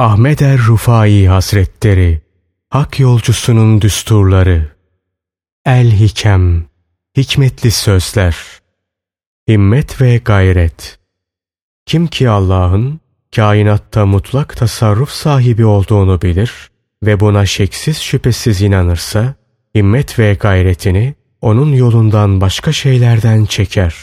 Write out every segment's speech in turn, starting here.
Ahmet er Rufai Hazretleri Hak yolcusunun düsturları. El Hikem Hikmetli sözler. Himmet ve gayret. Kim ki Allah'ın kainatta mutlak tasarruf sahibi olduğunu bilir ve buna şeksiz şüphesiz inanırsa, himmet ve gayretini onun yolundan başka şeylerden çeker.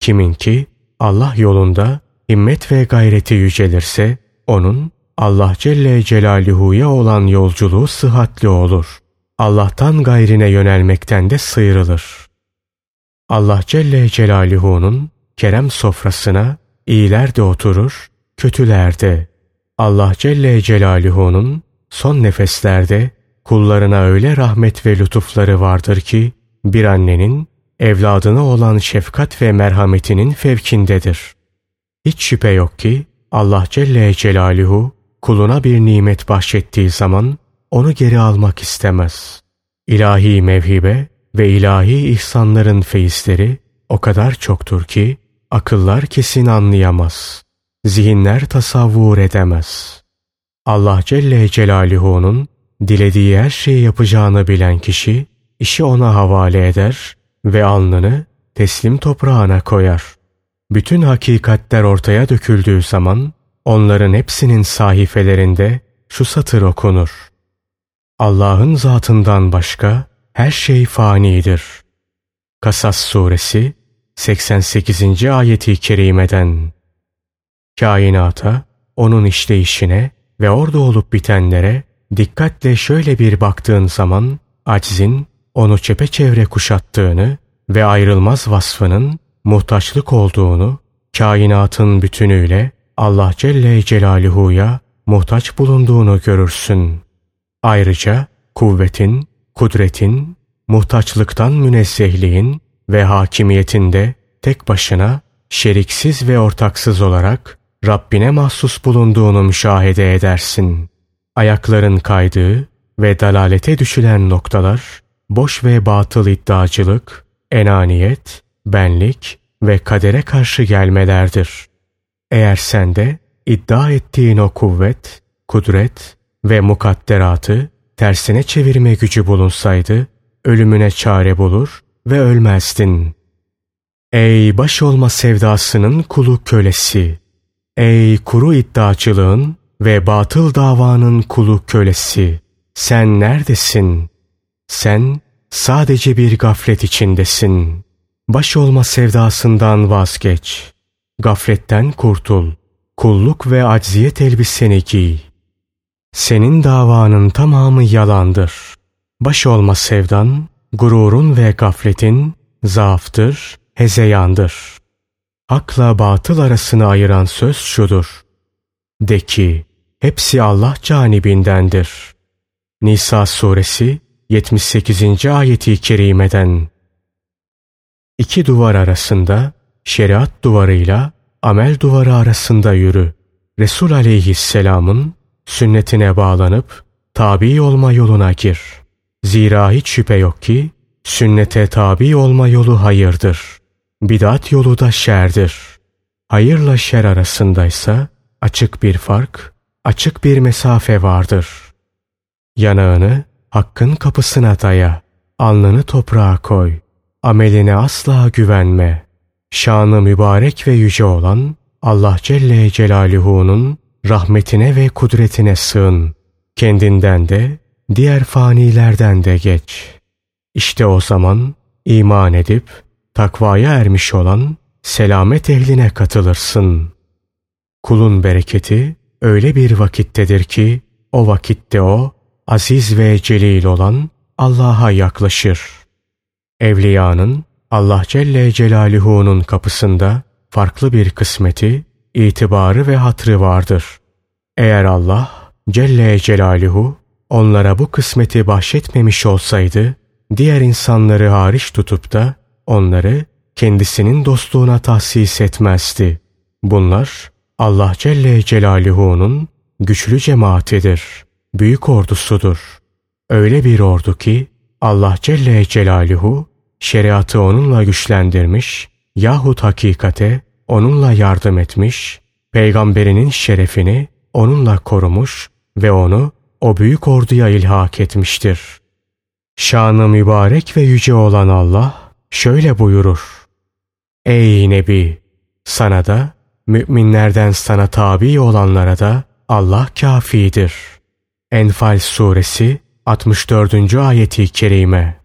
Kimin ki Allah yolunda himmet ve gayreti yücelirse, onun Allah Celle Celaluhu'ya olan yolculuğu sıhhatli olur. Allah'tan gayrine yönelmekten de sıyrılır. Allah Celle Celaluhu'nun kerem sofrasına iyiler de oturur, kötüler de. Allah Celle Celaluhu'nun son nefeslerde kullarına öyle rahmet ve lütufları vardır ki bir annenin evladına olan şefkat ve merhametinin fevkindedir. Hiç şüphe yok ki Allah Celle Celaluhu kuluna bir nimet bahşettiği zaman onu geri almak istemez. İlahi mevhibe ve ilahi ihsanların feyizleri o kadar çoktur ki akıllar kesin anlayamaz. Zihinler tasavvur edemez. Allah Celle Celaluhu'nun dilediği her şeyi yapacağını bilen kişi işi ona havale eder ve alnını teslim toprağına koyar. Bütün hakikatler ortaya döküldüğü zaman onların hepsinin sahifelerinde şu satır okunur. Allah'ın zatından başka her şey fanidir. Kasas suresi 88. ayeti kerimeden kainata, onun işleyişine ve orada olup bitenlere dikkatle şöyle bir baktığın zaman aczin onu çepeçevre kuşattığını ve ayrılmaz vasfının muhtaçlık olduğunu, kainatın bütünüyle Allah Celle Celaluhu'ya muhtaç bulunduğunu görürsün. Ayrıca kuvvetin, kudretin, muhtaçlıktan münezzehliğin ve hakimiyetinde tek başına şeriksiz ve ortaksız olarak Rabbine mahsus bulunduğunu müşahede edersin. Ayakların kaydığı ve dalalete düşülen noktalar, boş ve batıl iddiacılık, enaniyet, benlik ve kadere karşı gelmelerdir. Eğer sende iddia ettiğin o kuvvet, kudret ve mukadderatı tersine çevirme gücü bulunsaydı, ölümüne çare bulur ve ölmezdin. Ey baş olma sevdasının kulu kölesi! Ey kuru iddiacılığın ve batıl davanın kulu kölesi! Sen neredesin? Sen sadece bir gaflet içindesin. Baş olma sevdasından vazgeç. Gafletten kurtul. Kulluk ve acziyet elbiseni giy. Senin davanın tamamı yalandır. Baş olma sevdan, gururun ve gafletin zaaftır, hezeyandır. Hakla batıl arasını ayıran söz şudur. De ki, hepsi Allah canibindendir. Nisa suresi 78. ayeti kerimeden. İki duvar arasında, şeriat duvarıyla amel duvarı arasında yürü. Resul aleyhisselamın sünnetine bağlanıp tabi olma yoluna gir. Zira hiç şüphe yok ki sünnete tabi olma yolu hayırdır. Bidat yolu da şerdir. Hayırla şer arasındaysa açık bir fark, açık bir mesafe vardır. Yanağını hakkın kapısına daya, alnını toprağa koy, ameline asla güvenme. Şanı mübarek ve yüce olan Allah Celle Celaluhu'nun rahmetine ve kudretine sığın. Kendinden de, diğer fanilerden de geç. İşte o zaman iman edip takvaya ermiş olan selamet ehline katılırsın. Kulun bereketi öyle bir vakittedir ki o vakitte o aziz ve celil olan Allah'a yaklaşır. Evliyanın Allah Celle Celaluhu'nun kapısında farklı bir kısmeti, itibarı ve hatrı vardır. Eğer Allah Celle Celaluhu onlara bu kısmeti bahşetmemiş olsaydı, diğer insanları hariç tutup da onları kendisinin dostluğuna tahsis etmezdi. Bunlar Allah Celle Celaluhu'nun güçlü cemaatidir, büyük ordusudur. Öyle bir ordu ki Allah Celle Celaluhu şeriatı onunla güçlendirmiş yahut hakikate onunla yardım etmiş, peygamberinin şerefini onunla korumuş ve onu o büyük orduya ilhak etmiştir. Şanı mübarek ve yüce olan Allah şöyle buyurur. Ey Nebi! Sana da, müminlerden sana tabi olanlara da Allah kafidir. Enfal suresi 64. ayeti kerime